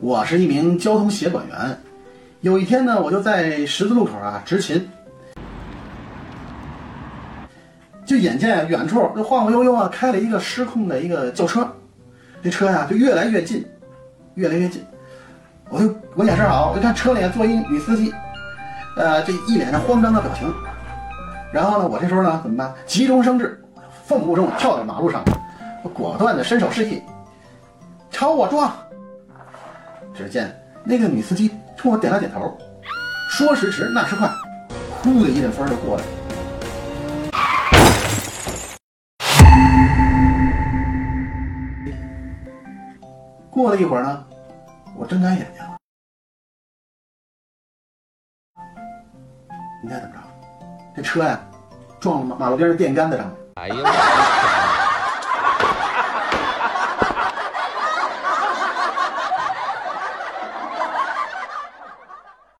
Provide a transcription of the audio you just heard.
我是一名交通协管员，有一天呢，我就在十字路口啊执勤，就眼见远处就晃晃悠悠啊开了一个失控的一个轿车，这车呀就越来越近，越来越近，我就我眼神好，我就看车里坐一女司机，呃，这一脸的慌张的表情，然后呢，我这时候呢怎么办？急中生智，奋不顾身跳到马路上，果断的伸手示意，朝我撞。只见那个女司机冲我点了点头，说时迟，那时快，呼的一阵风就过来了。过了一会儿呢，我睁开眼睛了，你猜怎么着？这车呀，撞了马路边的电杆子上了。哎呦！